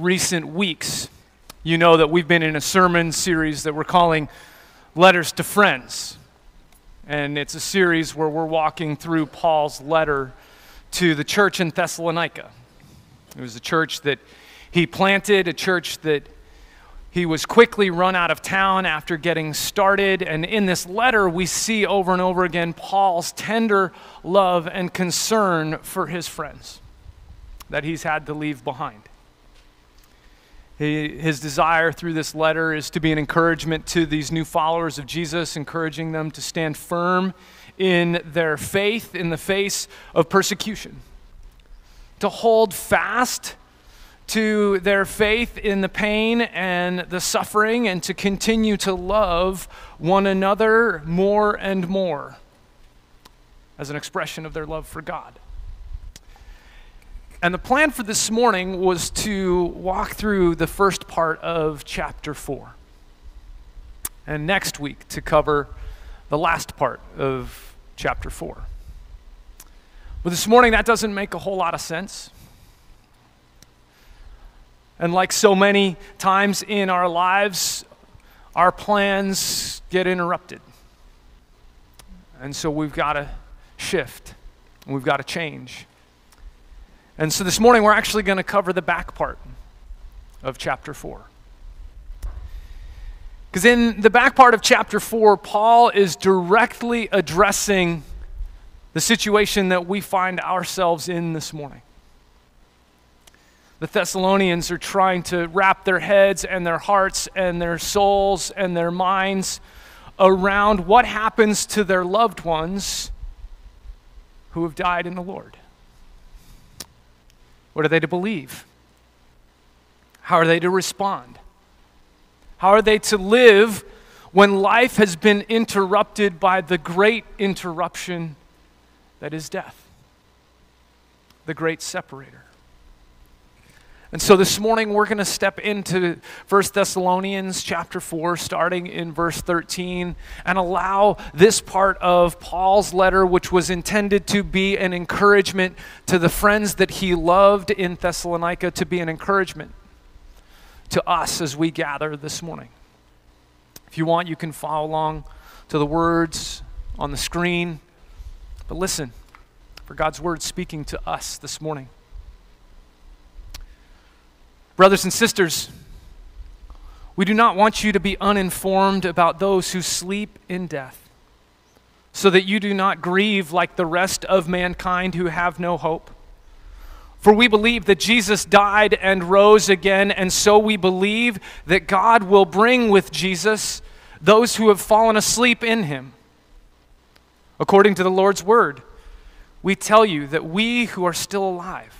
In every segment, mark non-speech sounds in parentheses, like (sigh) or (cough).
recent weeks, you know that we've been in a sermon series that we're calling Letters to Friends. And it's a series where we're walking through Paul's letter to the church in Thessalonica. It was a church that he planted, a church that he was quickly run out of town after getting started. And in this letter, we see over and over again Paul's tender love and concern for his friends that he's had to leave behind. He, his desire through this letter is to be an encouragement to these new followers of Jesus, encouraging them to stand firm in their faith in the face of persecution, to hold fast to their faith in the pain and the suffering, and to continue to love one another more and more as an expression of their love for God. And the plan for this morning was to walk through the first part of chapter 4. And next week to cover the last part of chapter 4. But this morning, that doesn't make a whole lot of sense. And like so many times in our lives, our plans get interrupted. And so we've got to shift, we've got to change. And so this morning we're actually going to cover the back part of chapter 4. Because in the back part of chapter 4, Paul is directly addressing the situation that we find ourselves in this morning. The Thessalonians are trying to wrap their heads and their hearts and their souls and their minds around what happens to their loved ones who have died in the Lord. What are they to believe? How are they to respond? How are they to live when life has been interrupted by the great interruption that is death? The great separator. And so this morning we're going to step into 1 Thessalonians chapter 4 starting in verse 13 and allow this part of Paul's letter which was intended to be an encouragement to the friends that he loved in Thessalonica to be an encouragement to us as we gather this morning. If you want you can follow along to the words on the screen. But listen for God's word speaking to us this morning. Brothers and sisters, we do not want you to be uninformed about those who sleep in death, so that you do not grieve like the rest of mankind who have no hope. For we believe that Jesus died and rose again, and so we believe that God will bring with Jesus those who have fallen asleep in him. According to the Lord's word, we tell you that we who are still alive,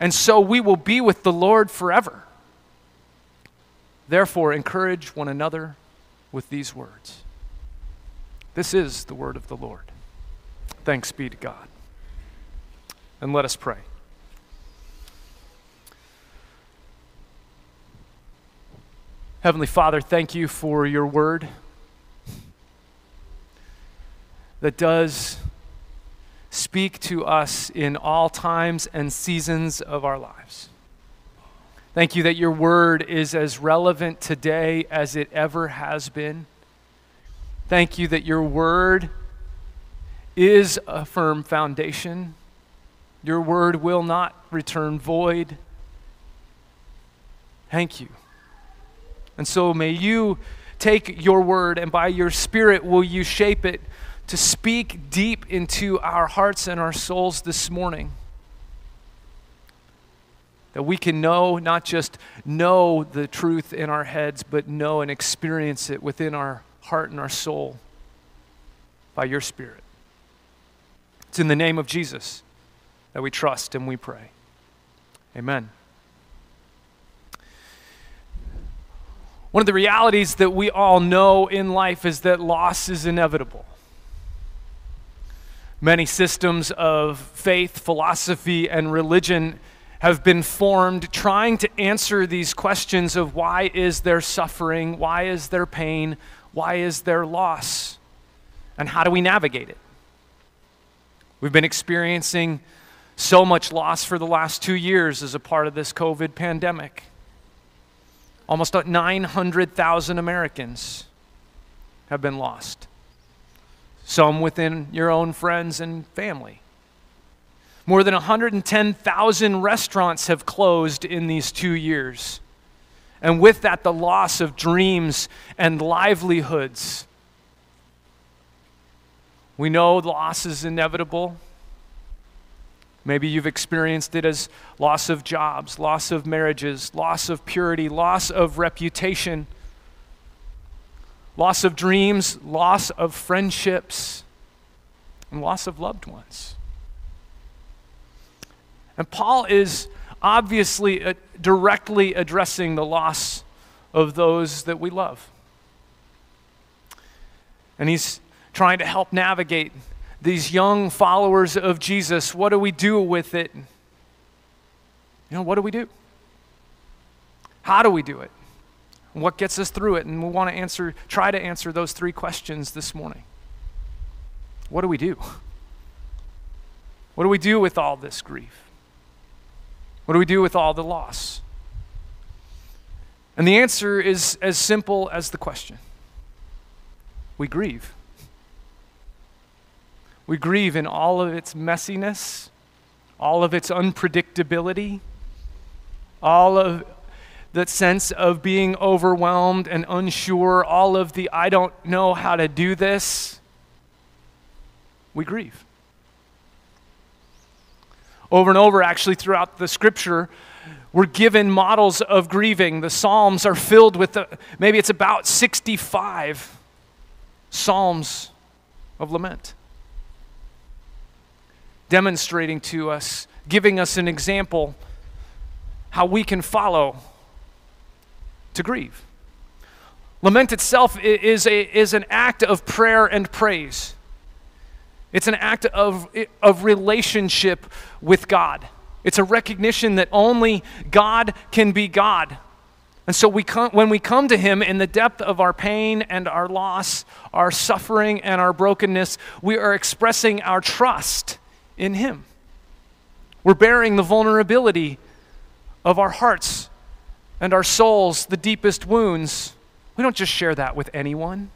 and so we will be with the Lord forever. Therefore, encourage one another with these words. This is the word of the Lord. Thanks be to God. And let us pray. Heavenly Father, thank you for your word that does speak to us in all times and seasons of our lives. Thank you that your word is as relevant today as it ever has been. Thank you that your word is a firm foundation. Your word will not return void. Thank you And so may you take your word and by your spirit will you shape it to speak deep into our hearts and our souls this morning. That we can know, not just know the truth in our heads, but know and experience it within our heart and our soul by your Spirit. It's in the name of Jesus that we trust and we pray. Amen. One of the realities that we all know in life is that loss is inevitable. Many systems of faith, philosophy, and religion have been formed trying to answer these questions of why is there suffering, why is there pain, why is there loss, and how do we navigate it? We've been experiencing so much loss for the last two years as a part of this COVID pandemic. Almost 900,000 Americans have been lost, some within your own friends and family. More than 110,000 restaurants have closed in these two years. And with that, the loss of dreams and livelihoods. We know loss is inevitable. Maybe you've experienced it as loss of jobs, loss of marriages, loss of purity, loss of reputation, loss of dreams, loss of friendships, and loss of loved ones. And Paul is obviously uh, directly addressing the loss of those that we love. And he's trying to help navigate these young followers of Jesus. What do we do with it? You know, what do we do? How do we do it? What gets us through it? And we want to answer, try to answer those three questions this morning. What do we do? What do we do with all this grief? What do we do with all the loss? And the answer is as simple as the question we grieve. We grieve in all of its messiness, all of its unpredictability, all of that sense of being overwhelmed and unsure, all of the I don't know how to do this. We grieve over and over, actually, throughout the scripture, we're given models of grieving. The Psalms are filled with, the, maybe it's about 65 Psalms of lament, demonstrating to us, giving us an example how we can follow to grieve. Lament itself is, a, is an act of prayer and praise. It's an act of, of relationship with God. It's a recognition that only God can be God. And so we come, when we come to Him in the depth of our pain and our loss, our suffering and our brokenness, we are expressing our trust in Him. We're bearing the vulnerability of our hearts and our souls, the deepest wounds. We don't just share that with anyone.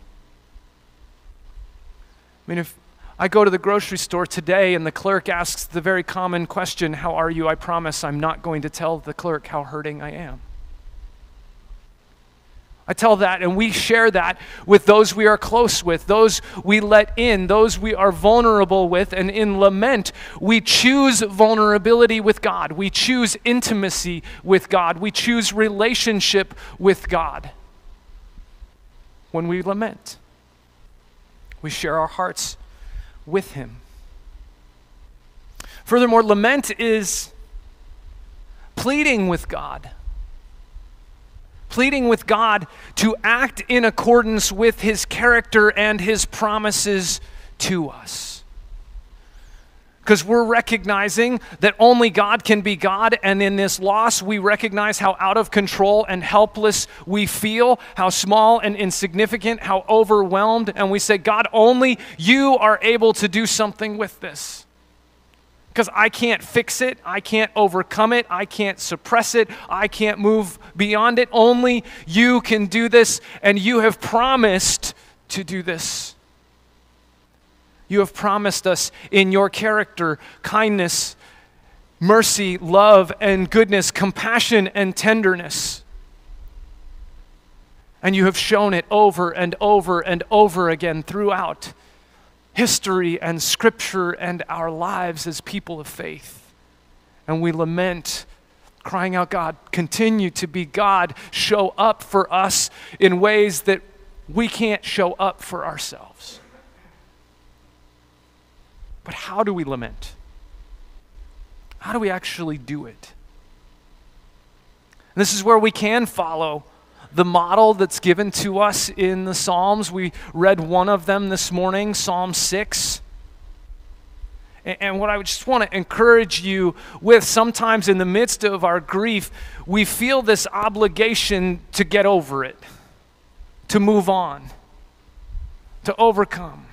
I mean, if, I go to the grocery store today and the clerk asks the very common question, How are you? I promise I'm not going to tell the clerk how hurting I am. I tell that, and we share that with those we are close with, those we let in, those we are vulnerable with. And in lament, we choose vulnerability with God. We choose intimacy with God. We choose relationship with God. When we lament, we share our hearts with him. Furthermore, lament is pleading with God. Pleading with God to act in accordance with his character and his promises to us because we're recognizing that only God can be God. And in this loss, we recognize how out of control and helpless we feel, how small and insignificant, how overwhelmed. And we say, God, only you are able to do something with this. Because I can't fix it, I can't overcome it, I can't suppress it, I can't move beyond it. Only you can do this, and you have promised to do this. You have promised us in your character kindness, mercy, love, and goodness, compassion, and tenderness. And you have shown it over and over and over again throughout history and scripture and our lives as people of faith. And we lament, crying out, God, continue to be God. Show up for us in ways that we can't show up for ourselves. But how do we lament? How do we actually do it? And this is where we can follow the model that's given to us in the Psalms. We read one of them this morning, Psalm 6. And what I just want to encourage you with sometimes in the midst of our grief, we feel this obligation to get over it, to move on, to overcome.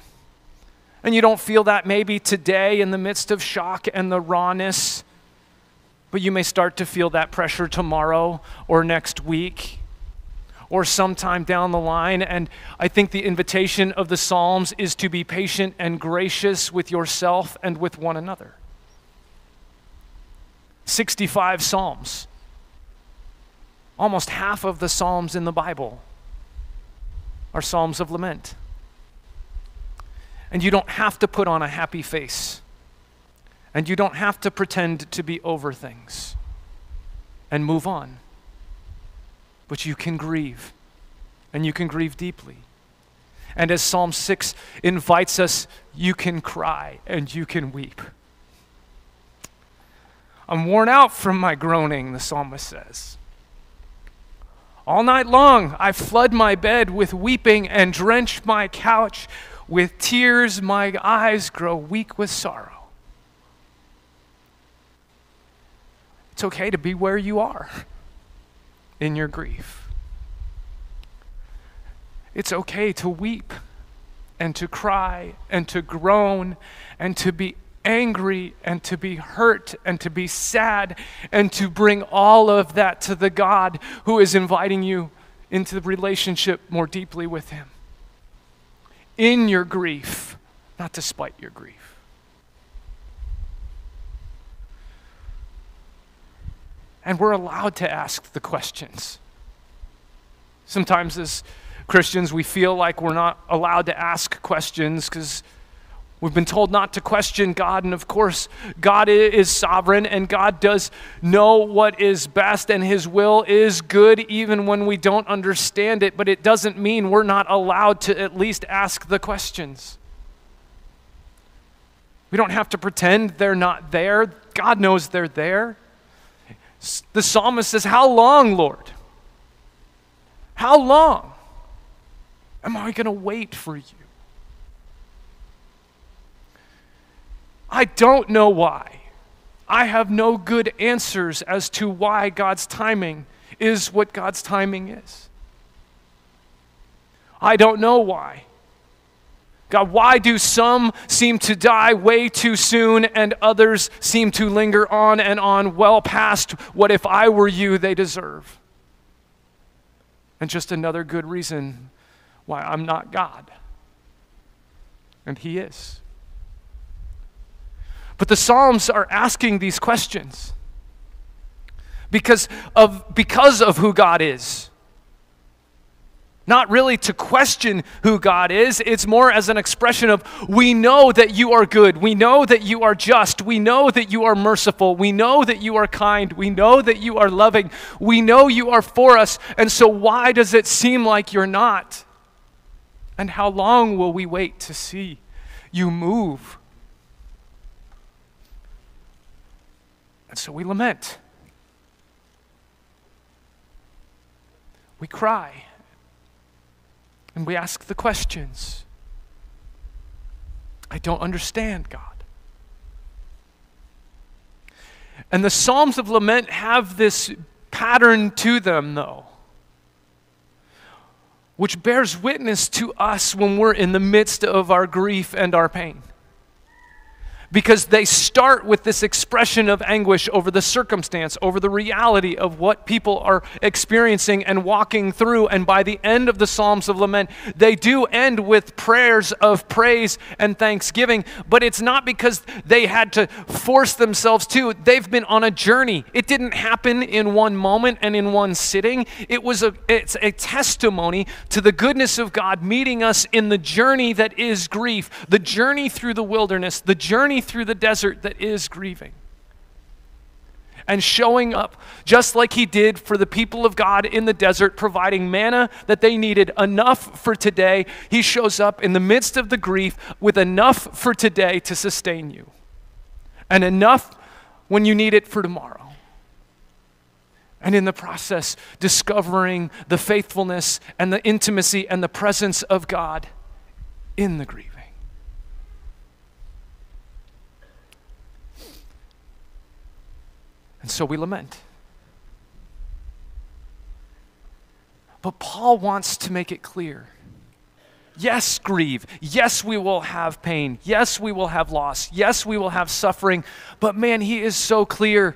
And you don't feel that maybe today in the midst of shock and the rawness, but you may start to feel that pressure tomorrow or next week or sometime down the line. And I think the invitation of the Psalms is to be patient and gracious with yourself and with one another. 65 Psalms. Almost half of the Psalms in the Bible are Psalms of lament. And you don't have to put on a happy face. And you don't have to pretend to be over things and move on. But you can grieve, and you can grieve deeply. And as Psalm 6 invites us, you can cry and you can weep. I'm worn out from my groaning, the psalmist says. All night long I flood my bed with weeping and drench my couch with tears. My eyes grow weak with sorrow. It's okay to be where you are in your grief. It's okay to weep and to cry and to groan and to be angry and to be hurt and to be sad and to bring all of that to the God who is inviting you into the relationship more deeply with Him. In your grief, not despite your grief. And we're allowed to ask the questions. Sometimes, as Christians, we feel like we're not allowed to ask questions because we've been told not to question God. And of course, God is sovereign and God does know what is best, and His will is good even when we don't understand it. But it doesn't mean we're not allowed to at least ask the questions. We don't have to pretend they're not there. God knows they're there. The psalmist says, How long, Lord? How long am I going to wait for you? I don't know why. I have no good answers as to why God's timing is what God's timing is. I don't know why. God, why do some seem to die way too soon and others seem to linger on and on well past what, if I were you, they deserve? And just another good reason why I'm not God. And He is. But the Psalms are asking these questions because of, because of who God is not really to question who God is. It's more as an expression of, we know that you are good. We know that you are just. We know that you are merciful. We know that you are kind. We know that you are loving. We know you are for us. And so, why does it seem like you're not? And how long will we wait to see you move? And so we lament. We cry. And we ask the questions I don't understand, God. And the Psalms of Lament have this pattern to them, though, which bears witness to us when we're in the midst of our grief and our pain. Because they start with this expression of anguish over the circumstance, over the reality of what people are experiencing and walking through. And by the end of the Psalms of Lament, they do end with prayers of praise and thanksgiving. But it's not because they had to force themselves to, they've been on a journey. It didn't happen in one moment and in one sitting. It was a, it's a testimony to the goodness of God meeting us in the journey that is grief, the journey through the wilderness, the journey through the desert that is grieving. And showing up just like he did for the people of God in the desert, providing manna that they needed enough for today. He shows up in the midst of the grief with enough for today to sustain you, and enough when you need it for tomorrow and in the process, discovering the faithfulness and the intimacy and the presence of God in the grief. And so we lament. But Paul wants to make it clear. Yes, grieve. Yes, we will have pain. Yes, we will have loss. Yes, we will have suffering. But man, he is so clear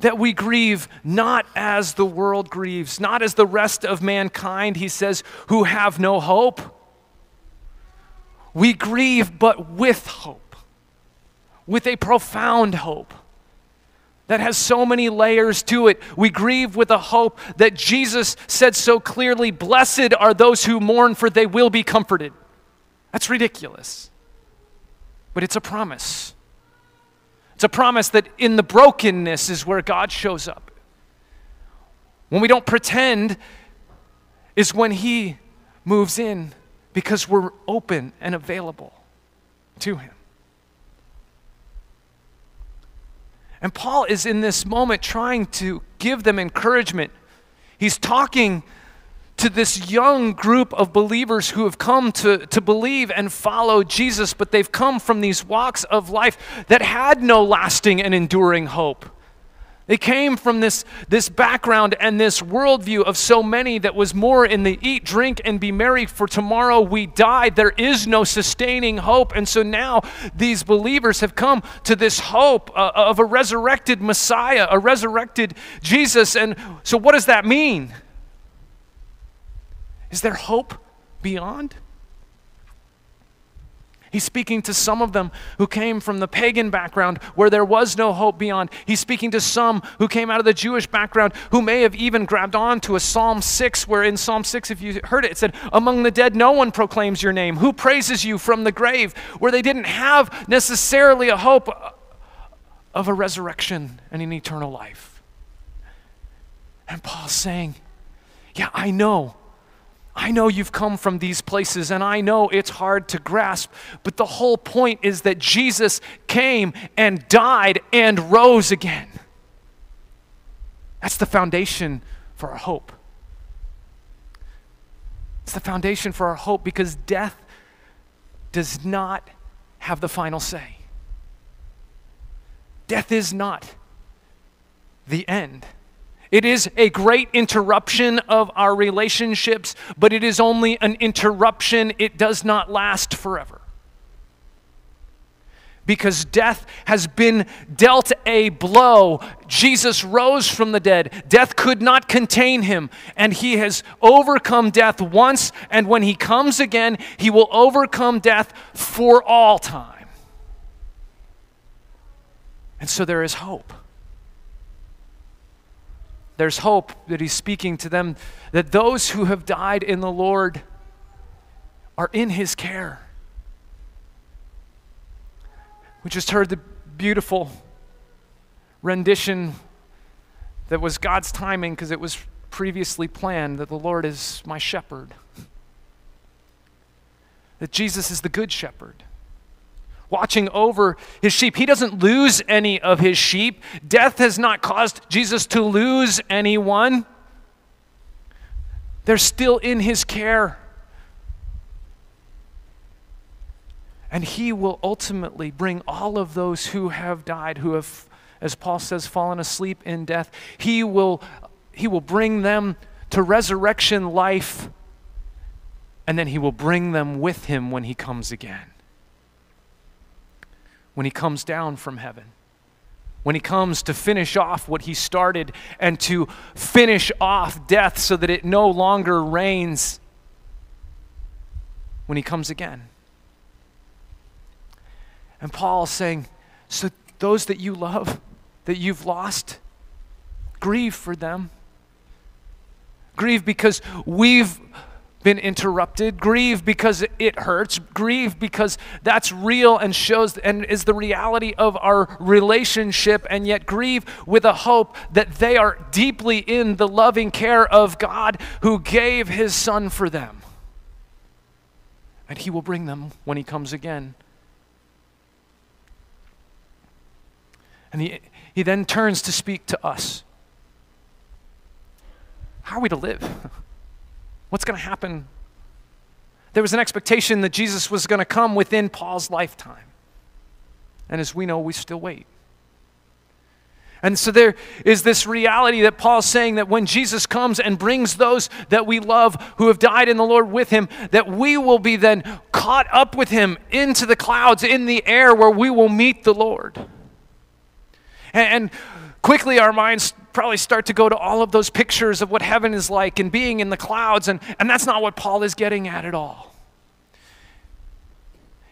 that we grieve not as the world grieves, not as the rest of mankind, he says, who have no hope. We grieve, but with hope, with a profound hope that has so many layers to it. We grieve with a hope that Jesus said so clearly Blessed are those who mourn, for they will be comforted. That's ridiculous. But it's a promise. It's a promise that in the brokenness is where God shows up. When we don't pretend, is when He moves in because we're open and available to Him. And Paul is in this moment trying to give them encouragement. He's talking to this young group of believers who have come to, to believe and follow Jesus, but they've come from these walks of life that had no lasting and enduring hope. They came from this, this background and this worldview of so many that was more in the eat, drink, and be merry, for tomorrow we die. There is no sustaining hope. And so now these believers have come to this hope uh, of a resurrected Messiah, a resurrected Jesus. And so, what does that mean? Is there hope beyond? He's speaking to some of them who came from the pagan background where there was no hope beyond. He's speaking to some who came out of the Jewish background who may have even grabbed on to a Psalm 6, where in Psalm 6, if you heard it, it said, Among the dead, no one proclaims your name. Who praises you from the grave? Where they didn't have necessarily a hope of a resurrection and an eternal life. And Paul's saying, Yeah, I know I know you've come from these places and I know it's hard to grasp, but the whole point is that Jesus came and died and rose again. That's the foundation for our hope. It's the foundation for our hope because death does not have the final say. Death is not the end. It is a great interruption of our relationships, but it is only an interruption. It does not last forever. Because death has been dealt a blow. Jesus rose from the dead. Death could not contain him, and he has overcome death once, and when he comes again, he will overcome death for all time. And so there is hope there's hope that he's speaking to them that those who have died in the Lord are in his care. We just heard the beautiful rendition that was God's timing because it was previously planned that the Lord is my shepherd, that Jesus is the good shepherd watching over his sheep. He doesn't lose any of his sheep. Death has not caused Jesus to lose anyone. They're still in his care. And he will ultimately bring all of those who have died, who have, as Paul says, fallen asleep in death. He will, he will bring them to resurrection life, and then he will bring them with him when he comes again. When he comes down from heaven. When he comes to finish off what he started and to finish off death so that it no longer reigns when he comes again. And Paul's saying, So those that you love, that you've lost, grieve for them. Grieve because we've been interrupted. Grieve because it hurts. Grieve because that's real and shows and is the reality of our relationship. And yet grieve with a hope that they are deeply in the loving care of God who gave his son for them. And he will bring them when he comes again. And he, he then turns to speak to us. How are we to live? (laughs) What's going to happen? There was an expectation that Jesus was going to come within Paul's lifetime. And as we know, we still wait. And so there is this reality that Paul's saying that when Jesus comes and brings those that we love who have died in the Lord with him, that we will be then caught up with him into the clouds, in the air, where we will meet the Lord. And, quickly our minds probably start to go to all of those pictures of what heaven is like and being in the clouds, and, and that's not what Paul is getting at at all.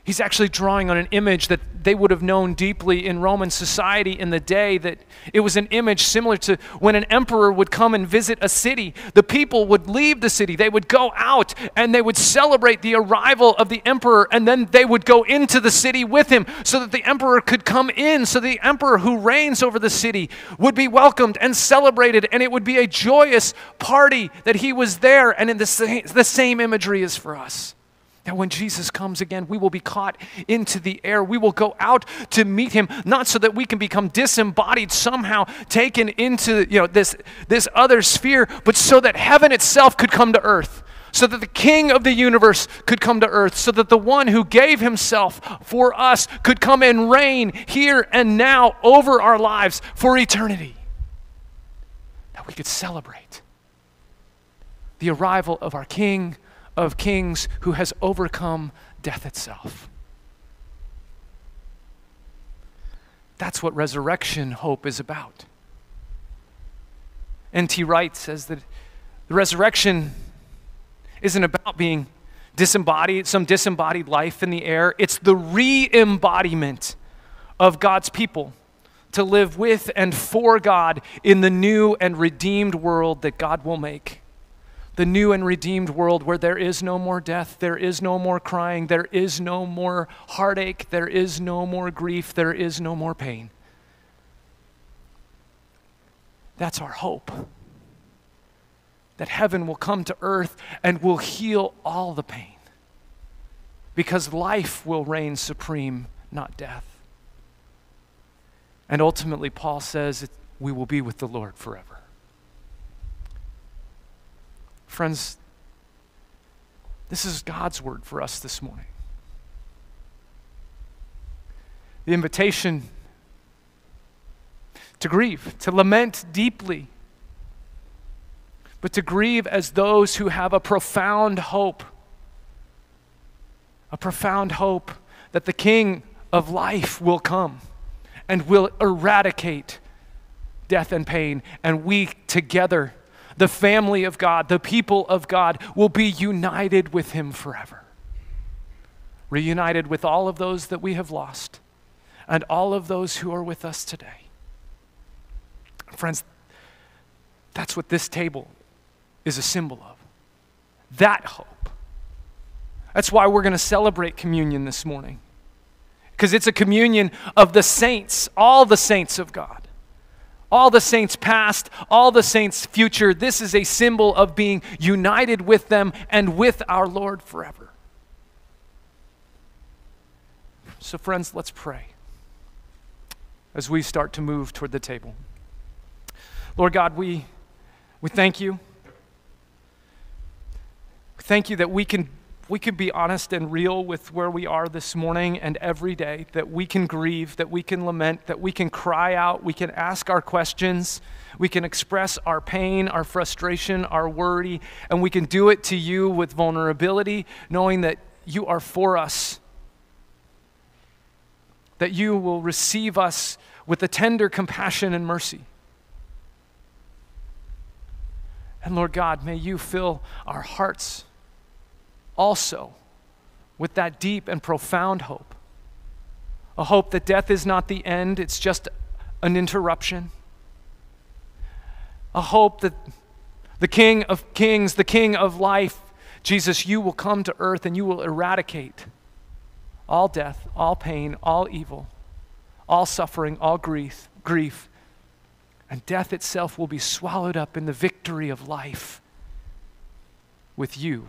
He's actually drawing on an image that they would have known deeply in Roman society in the day that it was an image similar to when an emperor would come and visit a city. The people would leave the city, they would go out and they would celebrate the arrival of the emperor, and then they would go into the city with him so that the emperor could come in, so the emperor who reigns over the city would be welcomed and celebrated, and it would be a joyous party that he was there. And in the same, the same imagery is for us. That when Jesus comes again, we will be caught into the air. We will go out to meet him, not so that we can become disembodied, somehow taken into you know, this, this other sphere, but so that heaven itself could come to earth, so that the king of the universe could come to earth, so that the one who gave himself for us could come and reign here and now over our lives for eternity. That we could celebrate the arrival of our king of kings who has overcome death itself. That's what resurrection hope is about. N.T. Wright says that the resurrection isn't about being disembodied, some disembodied life in the air. It's the re embodiment of God's people to live with and for God in the new and redeemed world that God will make the new and redeemed world where there is no more death, there is no more crying, there is no more heartache, there is no more grief, there is no more pain. That's our hope. That heaven will come to earth and will heal all the pain. Because life will reign supreme, not death. And ultimately, Paul says we will be with the Lord forever. Friends, this is God's word for us this morning. The invitation to grieve, to lament deeply, but to grieve as those who have a profound hope. A profound hope that the King of life will come and will eradicate death and pain, and we together the family of God, the people of God, will be united with Him forever. Reunited with all of those that we have lost and all of those who are with us today. Friends, that's what this table is a symbol of. That hope. That's why we're going to celebrate communion this morning. Because it's a communion of the saints, all the saints of God all the saints past, all the saints future. This is a symbol of being united with them and with our Lord forever. So, friends, let's pray as we start to move toward the table. Lord God, we, we thank you. Thank you that we can we can be honest and real with where we are this morning and every day, that we can grieve, that we can lament, that we can cry out, we can ask our questions, we can express our pain, our frustration, our worry, and we can do it to you with vulnerability, knowing that you are for us. that you will receive us with a tender compassion and mercy. And Lord God, may you fill our hearts also with that deep and profound hope. A hope that death is not the end, it's just an interruption. A hope that the King of Kings, the King of life, Jesus, you will come to earth and you will eradicate all death, all pain, all evil, all suffering, all grief, grief. And death itself will be swallowed up in the victory of life with you